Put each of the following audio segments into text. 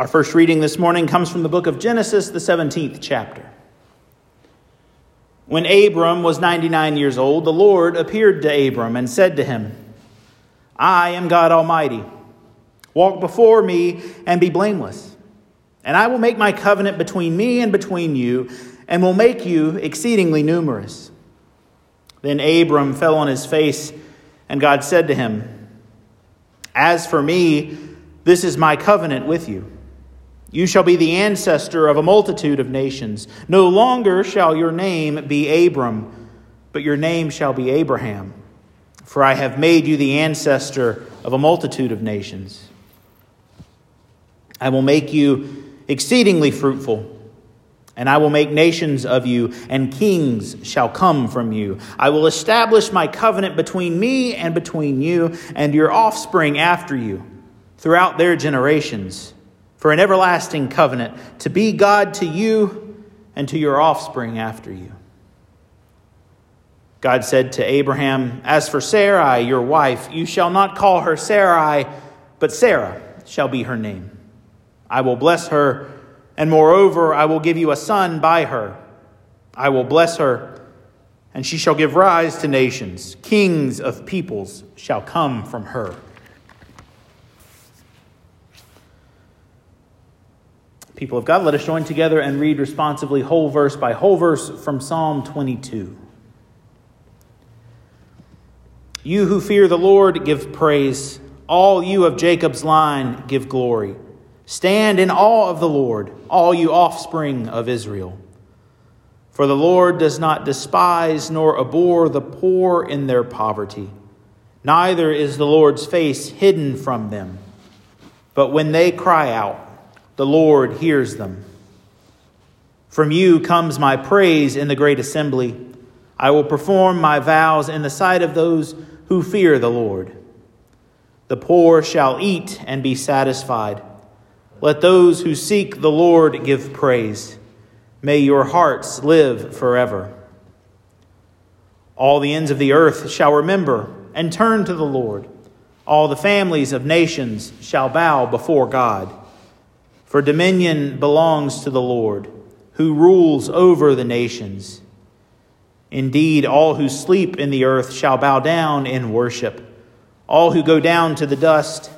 Our first reading this morning comes from the book of Genesis, the 17th chapter. When Abram was 99 years old, the Lord appeared to Abram and said to him, I am God Almighty. Walk before me and be blameless. And I will make my covenant between me and between you, and will make you exceedingly numerous. Then Abram fell on his face, and God said to him, As for me, this is my covenant with you. You shall be the ancestor of a multitude of nations. No longer shall your name be Abram, but your name shall be Abraham. For I have made you the ancestor of a multitude of nations. I will make you exceedingly fruitful, and I will make nations of you, and kings shall come from you. I will establish my covenant between me and between you and your offspring after you throughout their generations for an everlasting covenant to be God to you and to your offspring after you. God said to Abraham, As for Sarai, your wife, you shall not call her Sarai, but Sarah shall be her name. I will bless her, and moreover, I will give you a son by her. I will bless her, and she shall give rise to nations. Kings of peoples shall come from her. People of God, let us join together and read responsively whole verse by whole verse from Psalm 22. You who fear the Lord, give praise. All you of Jacob's line, give glory. Stand in awe of the Lord, all you offspring of Israel. For the Lord does not despise nor abhor the poor in their poverty, neither is the Lord's face hidden from them. But when they cry out, the Lord hears them. From you comes my praise in the great assembly. I will perform my vows in the sight of those who fear the Lord. The poor shall eat and be satisfied. Let those who seek the Lord give praise. May your hearts live forever. All the ends of the earth shall remember and turn to the Lord. All the families of nations shall bow before God. For dominion belongs to the Lord, who rules over the nations. Indeed, all who sleep in the earth shall bow down in worship. All who go down to the dust,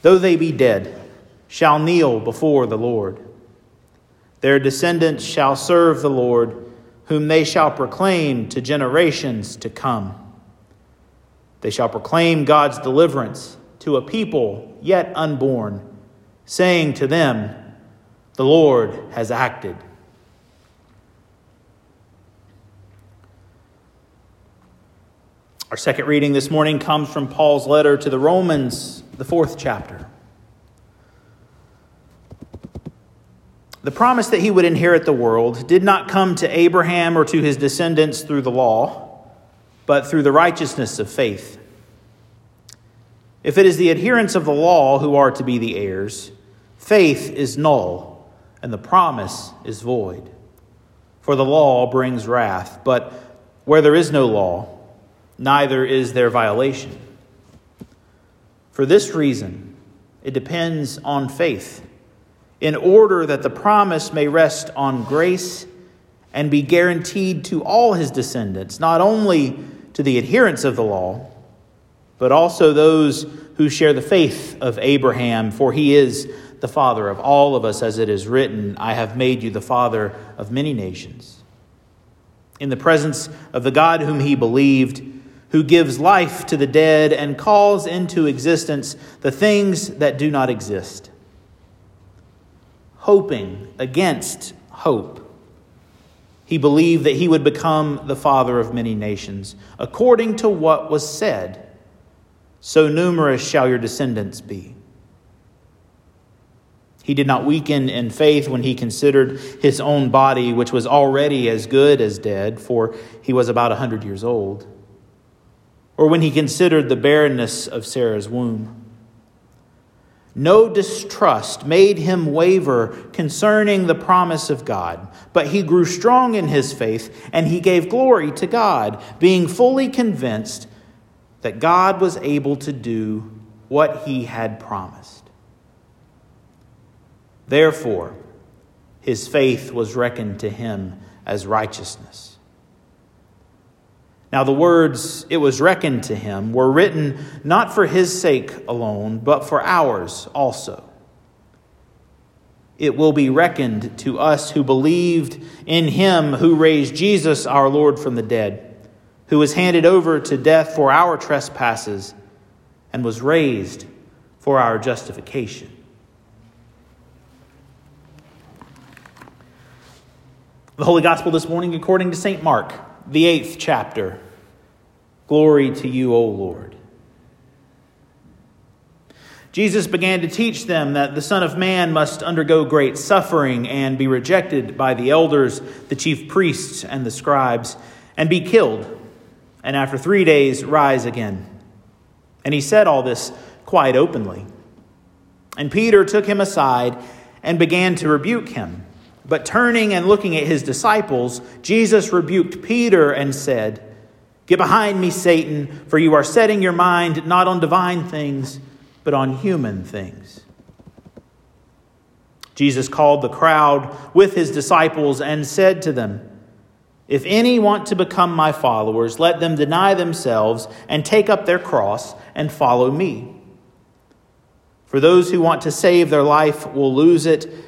though they be dead, shall kneel before the Lord. Their descendants shall serve the Lord, whom they shall proclaim to generations to come. They shall proclaim God's deliverance to a people yet unborn saying to them, The Lord has acted. Our second reading this morning comes from Paul's letter to the Romans, the fourth chapter. The promise that he would inherit the world did not come to Abraham or to his descendants through the law, but through the righteousness of faith. If it is the adherents of the law who are to be the heirs, faith is null and the promise is void. For the law brings wrath, but where there is no law, neither is there violation. For this reason, it depends on faith, in order that the promise may rest on grace and be guaranteed to all his descendants, not only to the adherents of the law, but also those who share the faith of Abraham, for he is the father of all of us, as it is written, I have made you the father of many nations. In the presence of the God whom he believed, who gives life to the dead and calls into existence the things that do not exist. Hoping against hope, he believed that he would become the father of many nations, according to what was said So numerous shall your descendants be. He did not weaken in faith when he considered his own body, which was already as good as dead, for he was about a hundred years old, or when he considered the barrenness of Sarah's womb. No distrust made him waver concerning the promise of God, but he grew strong in his faith and he gave glory to God, being fully convinced that God was able to do what he had promised. Therefore, his faith was reckoned to him as righteousness. Now, the words, it was reckoned to him, were written not for his sake alone, but for ours also. It will be reckoned to us who believed in him who raised Jesus our Lord from the dead, who was handed over to death for our trespasses and was raised for our justification. The Holy Gospel this morning, according to St. Mark, the eighth chapter. Glory to you, O Lord. Jesus began to teach them that the Son of Man must undergo great suffering and be rejected by the elders, the chief priests, and the scribes, and be killed, and after three days rise again. And he said all this quite openly. And Peter took him aside and began to rebuke him. But turning and looking at his disciples, Jesus rebuked Peter and said, Get behind me, Satan, for you are setting your mind not on divine things, but on human things. Jesus called the crowd with his disciples and said to them, If any want to become my followers, let them deny themselves and take up their cross and follow me. For those who want to save their life will lose it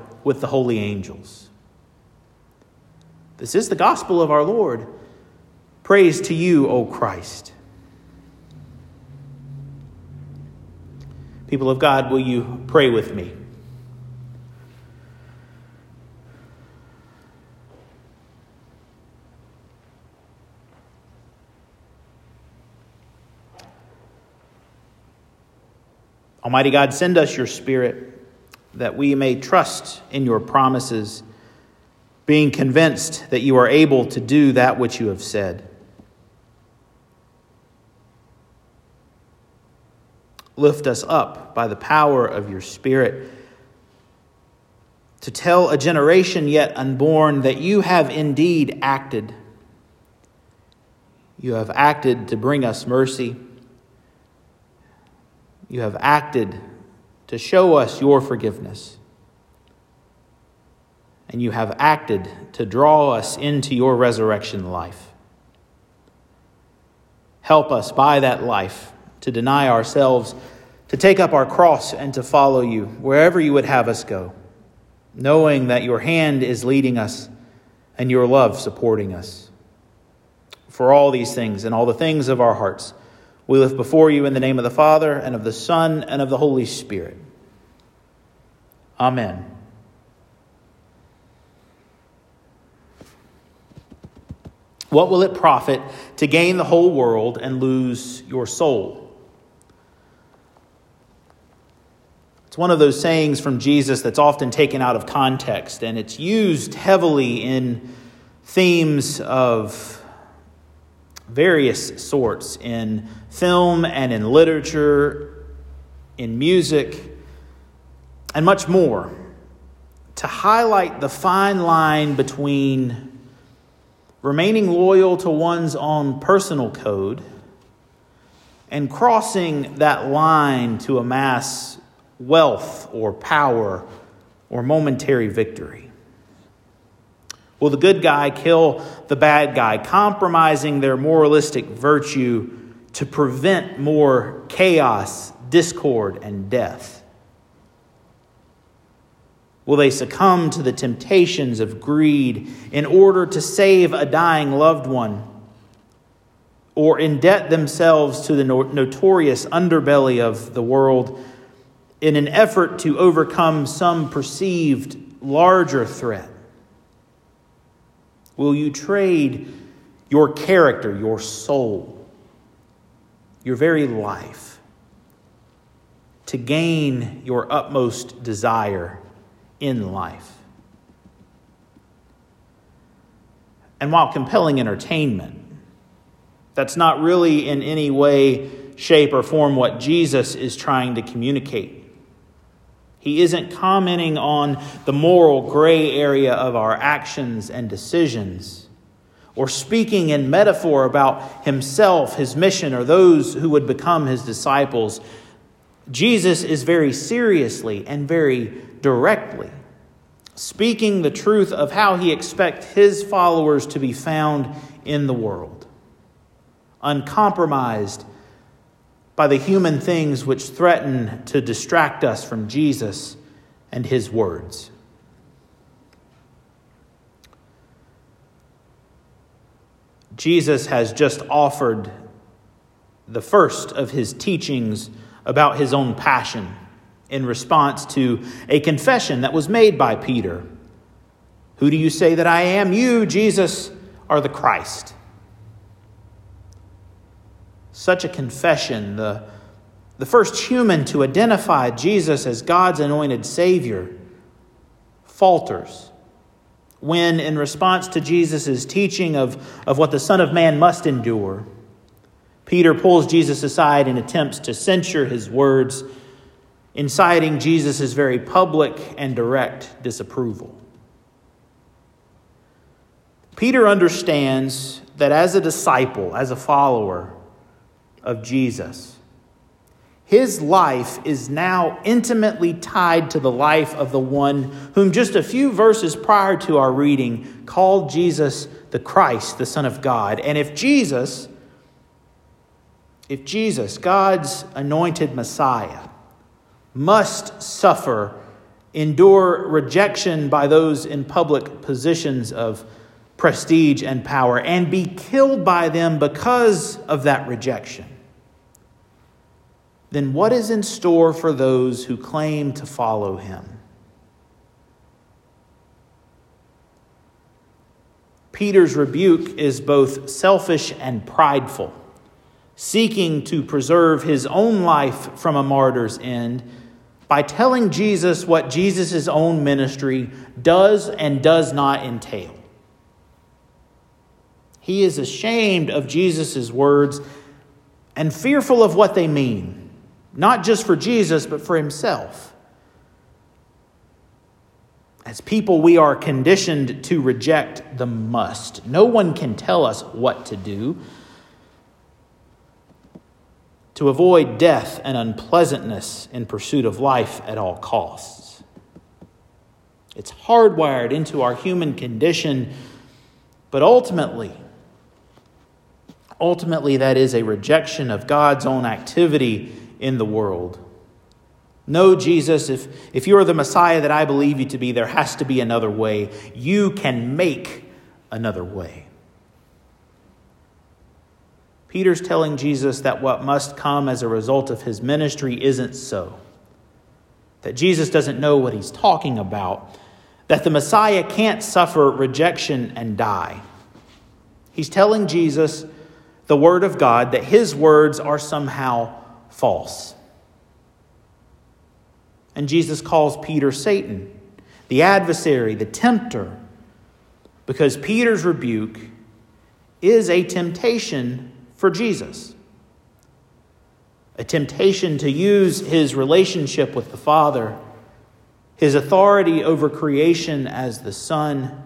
with the holy angels. This is the gospel of our Lord. Praise to you, O Christ. People of God, will you pray with me? Almighty God, send us your Spirit that we may trust in your promises, being convinced that you are able to do that which you have said. Lift us up by the power of your Spirit to tell a generation yet unborn that you have indeed acted. You have acted to bring us mercy. You have acted to show us your forgiveness. And you have acted to draw us into your resurrection life. Help us by that life to deny ourselves, to take up our cross, and to follow you wherever you would have us go, knowing that your hand is leading us and your love supporting us. For all these things and all the things of our hearts, we lift before you in the name of the Father, and of the Son, and of the Holy Spirit. Amen. What will it profit to gain the whole world and lose your soul? It's one of those sayings from Jesus that's often taken out of context, and it's used heavily in themes of various sorts in film and in literature, in music, and much more to highlight the fine line between remaining loyal to one's own personal code and crossing that line to amass wealth or power or momentary victory. Will the good guy kill the bad guy, compromising their moralistic virtue to prevent more chaos, discord, and death? Will they succumb to the temptations of greed in order to save a dying loved one? Or indebt themselves to the notorious underbelly of the world in an effort to overcome some perceived larger threat? Will you trade your character, your soul, your very life to gain your utmost desire in life. And while compelling entertainment, that's not really in any way, shape, or form what Jesus is trying to communicate. He isn't commenting on the moral gray area of our actions and decisions, or speaking in metaphor about himself, his mission, or those who would become his disciples. Jesus is very seriously and very directly speaking the truth of how he expects his followers to be found in the world, uncompromised by the human things which threaten to distract us from Jesus and his words. Jesus has just offered the first of his teachings about his own passion in response to a confession that was made by Peter. Who do you say that I am? You, Jesus, are the Christ. Such a confession, the, the first human to identify Jesus as God's anointed Savior, falters when, in response to Jesus' teaching of, of what the Son of Man must endure, Peter pulls Jesus aside and attempts to censure his words inciting Jesus' very public and direct disapproval. Peter understands that as a disciple, as a follower of Jesus, his life is now intimately tied to the life of the one whom just a few verses prior to our reading called Jesus the Christ, the Son of God. And if Jesus, if Jesus, God's anointed Messiah, must suffer, endure rejection by those in public positions of prestige and power, and be killed by them because of that rejection, then what is in store for those who claim to follow him? Peter's rebuke is both selfish and prideful, seeking to preserve his own life from a martyr's end by telling Jesus what Jesus' own ministry does and does not entail. He is ashamed of Jesus' words and fearful of what they mean, not just for Jesus, but for himself. As people, we are conditioned to reject the must. No one can tell us what to do to avoid death and unpleasantness in pursuit of life at all costs. It's hardwired into our human condition, but ultimately, ultimately, that is a rejection of God's own activity in the world. No, Jesus, if, if you are the Messiah that I believe you to be, there has to be another way. You can make another way. Peter's telling Jesus that what must come as a result of his ministry isn't so. That Jesus doesn't know what he's talking about. That the Messiah can't suffer rejection and die. He's telling Jesus, the Word of God, that his words are somehow false. And Jesus calls Peter Satan, the adversary, the tempter, because Peter's rebuke is a temptation for Jesus. A temptation to use his relationship with the Father, his authority over creation as the Son,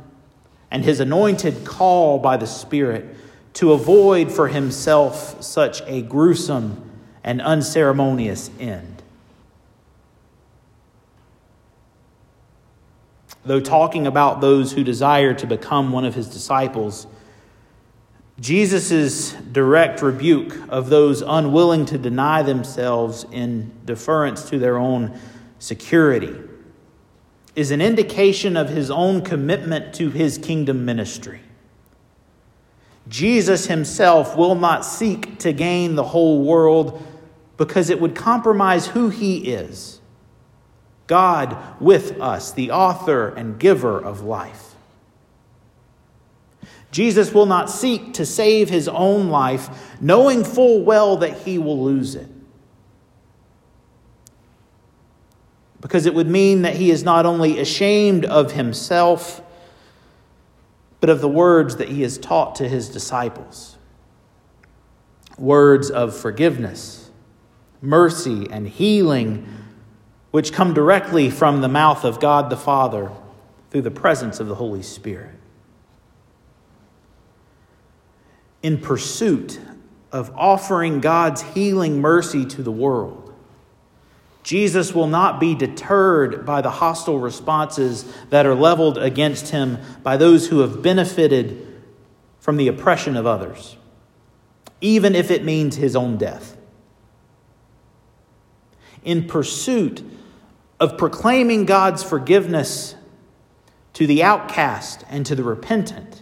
and his anointed call by the Spirit to avoid for himself such a gruesome and unceremonious end. Though talking about those who desire to become one of his disciples, Jesus' direct rebuke of those unwilling to deny themselves in deference to their own security is an indication of his own commitment to his kingdom ministry. Jesus himself will not seek to gain the whole world because it would compromise who he is God with us, the author and giver of life. Jesus will not seek to save his own life, knowing full well that he will lose it. because it would mean that he is not only ashamed of himself, but of the words that he has taught to his disciples words of forgiveness, mercy, and healing, which come directly from the mouth of God the Father through the presence of the Holy Spirit. In pursuit of offering God's healing mercy to the world, Jesus will not be deterred by the hostile responses that are leveled against him by those who have benefited from the oppression of others, even if it means his own death. In pursuit of proclaiming God's forgiveness to the outcast and to the repentant,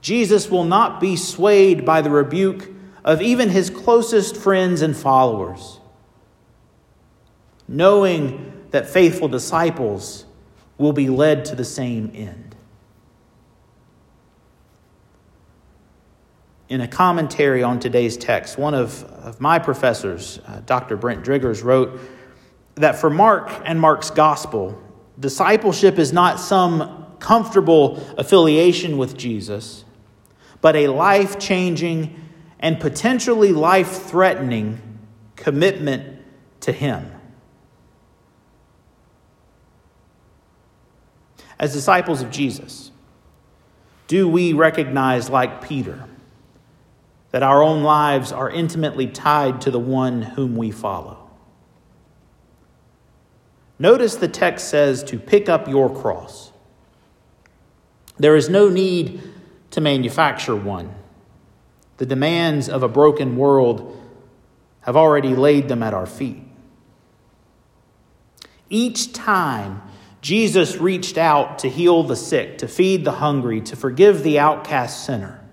Jesus will not be swayed by the rebuke of even his closest friends and followers knowing that faithful disciples will be led to the same end. In a commentary on today's text, one of, of my professors, uh, Dr. Brent Driggers, wrote that for Mark and Mark's gospel, discipleship is not some comfortable affiliation with Jesus, but a life changing and potentially life threatening commitment to Him. As disciples of Jesus, do we recognize, like Peter, that our own lives are intimately tied to the one whom we follow? Notice the text says to pick up your cross. There is no need to manufacture one. The demands of a broken world have already laid them at our feet. Each time Jesus reached out to heal the sick, to feed the hungry, to forgive the outcast sinner,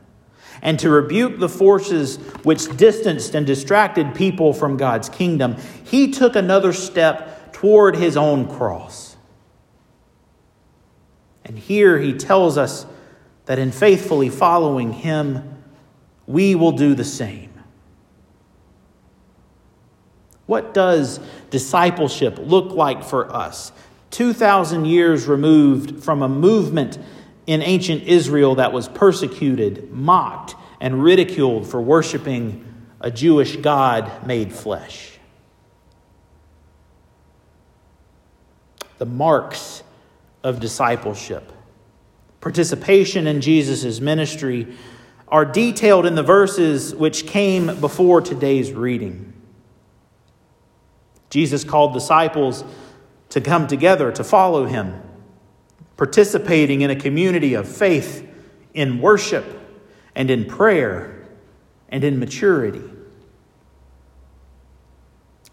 and to rebuke the forces which distanced and distracted people from God's kingdom. He took another step toward his own cross. And here he tells us that in faithfully following him, we will do the same. What does discipleship look like for us? 2,000 years removed from a movement in ancient Israel that was persecuted, mocked, and ridiculed for worshiping a Jewish God made flesh. The marks of discipleship, participation in Jesus' ministry, are detailed in the verses which came before today's reading. Jesus called disciples to come together to follow him, participating in a community of faith, in worship, and in prayer, and in maturity.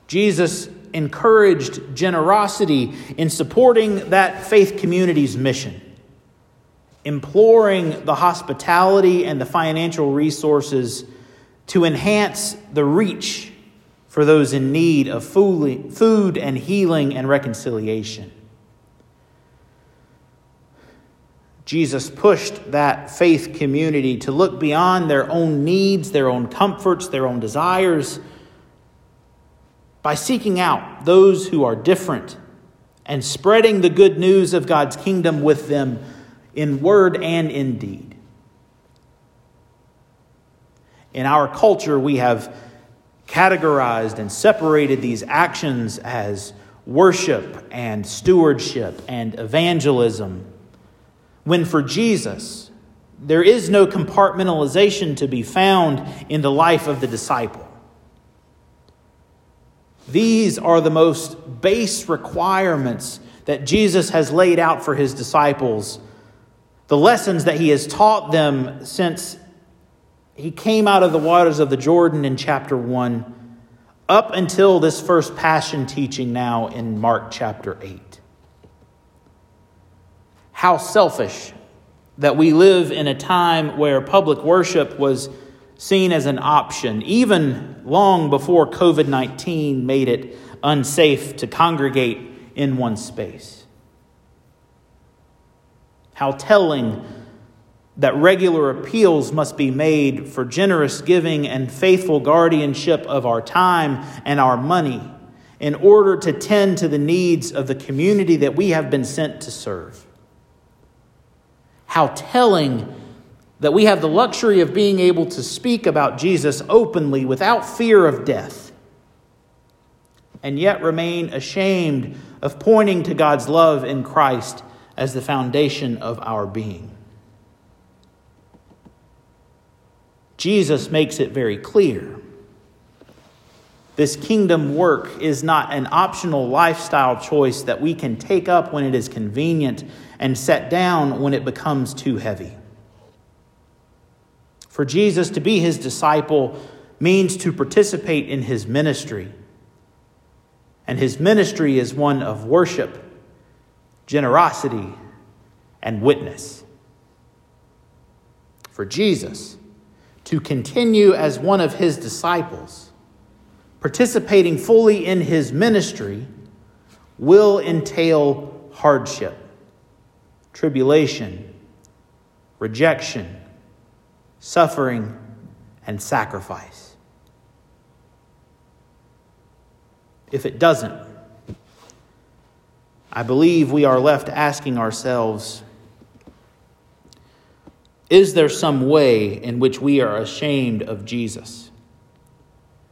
Jesus encouraged generosity in supporting that faith community's mission, imploring the hospitality and the financial resources to enhance the reach for those in need of food and healing and reconciliation. Jesus pushed that faith community to look beyond their own needs, their own comforts, their own desires by seeking out those who are different and spreading the good news of God's kingdom with them in word and in deed. In our culture, we have categorized and separated these actions as worship and stewardship and evangelism, when for Jesus, there is no compartmentalization to be found in the life of the disciple. These are the most base requirements that Jesus has laid out for his disciples, the lessons that he has taught them since he came out of the waters of the Jordan in chapter 1 up until this first passion teaching now in Mark chapter 8. How selfish that we live in a time where public worship was seen as an option, even long before COVID 19 made it unsafe to congregate in one space. How telling that regular appeals must be made for generous giving and faithful guardianship of our time and our money in order to tend to the needs of the community that we have been sent to serve. How telling that we have the luxury of being able to speak about Jesus openly without fear of death, and yet remain ashamed of pointing to God's love in Christ as the foundation of our being. Jesus makes it very clear. This kingdom work is not an optional lifestyle choice that we can take up when it is convenient and set down when it becomes too heavy. For Jesus to be his disciple means to participate in his ministry. And his ministry is one of worship, generosity, and witness. For Jesus, to continue as one of his disciples, participating fully in his ministry, will entail hardship, tribulation, rejection, suffering, and sacrifice. If it doesn't, I believe we are left asking ourselves Is there some way in which we are ashamed of Jesus?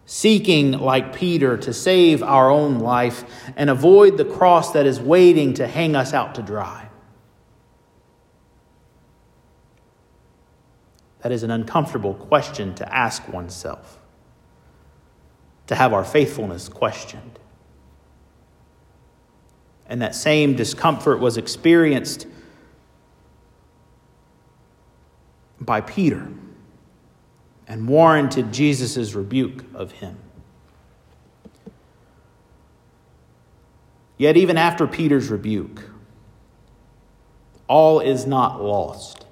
Seeking, like Peter, to save our own life and avoid the cross that is waiting to hang us out to dry. That is an uncomfortable question to ask oneself, to have our faithfulness questioned. And that same discomfort was experienced by Peter and warranted Jesus' rebuke of him. Yet, even after Peter's rebuke, all is not lost.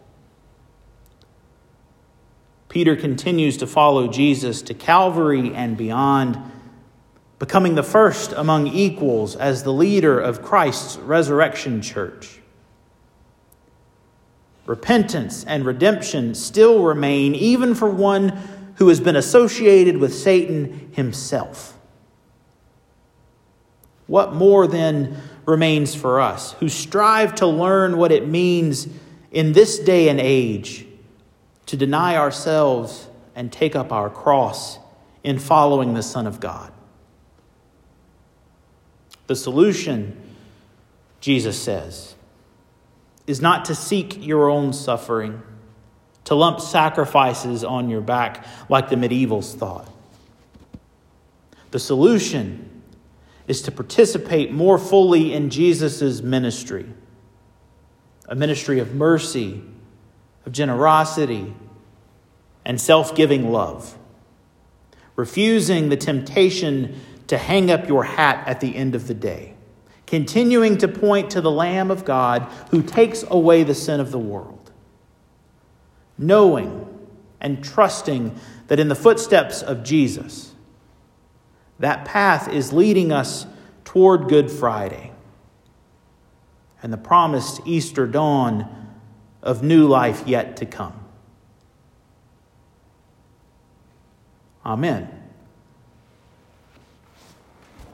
Peter continues to follow Jesus to Calvary and beyond, becoming the first among equals as the leader of Christ's resurrection church. Repentance and redemption still remain, even for one who has been associated with Satan himself. What more then remains for us who strive to learn what it means in this day and age to deny ourselves and take up our cross in following the Son of God. The solution, Jesus says, is not to seek your own suffering, to lump sacrifices on your back like the medievals thought. The solution is to participate more fully in Jesus' ministry a ministry of mercy of generosity and self giving love, refusing the temptation to hang up your hat at the end of the day, continuing to point to the Lamb of God who takes away the sin of the world, knowing and trusting that in the footsteps of Jesus, that path is leading us toward Good Friday and the promised Easter dawn of new life yet to come. Amen.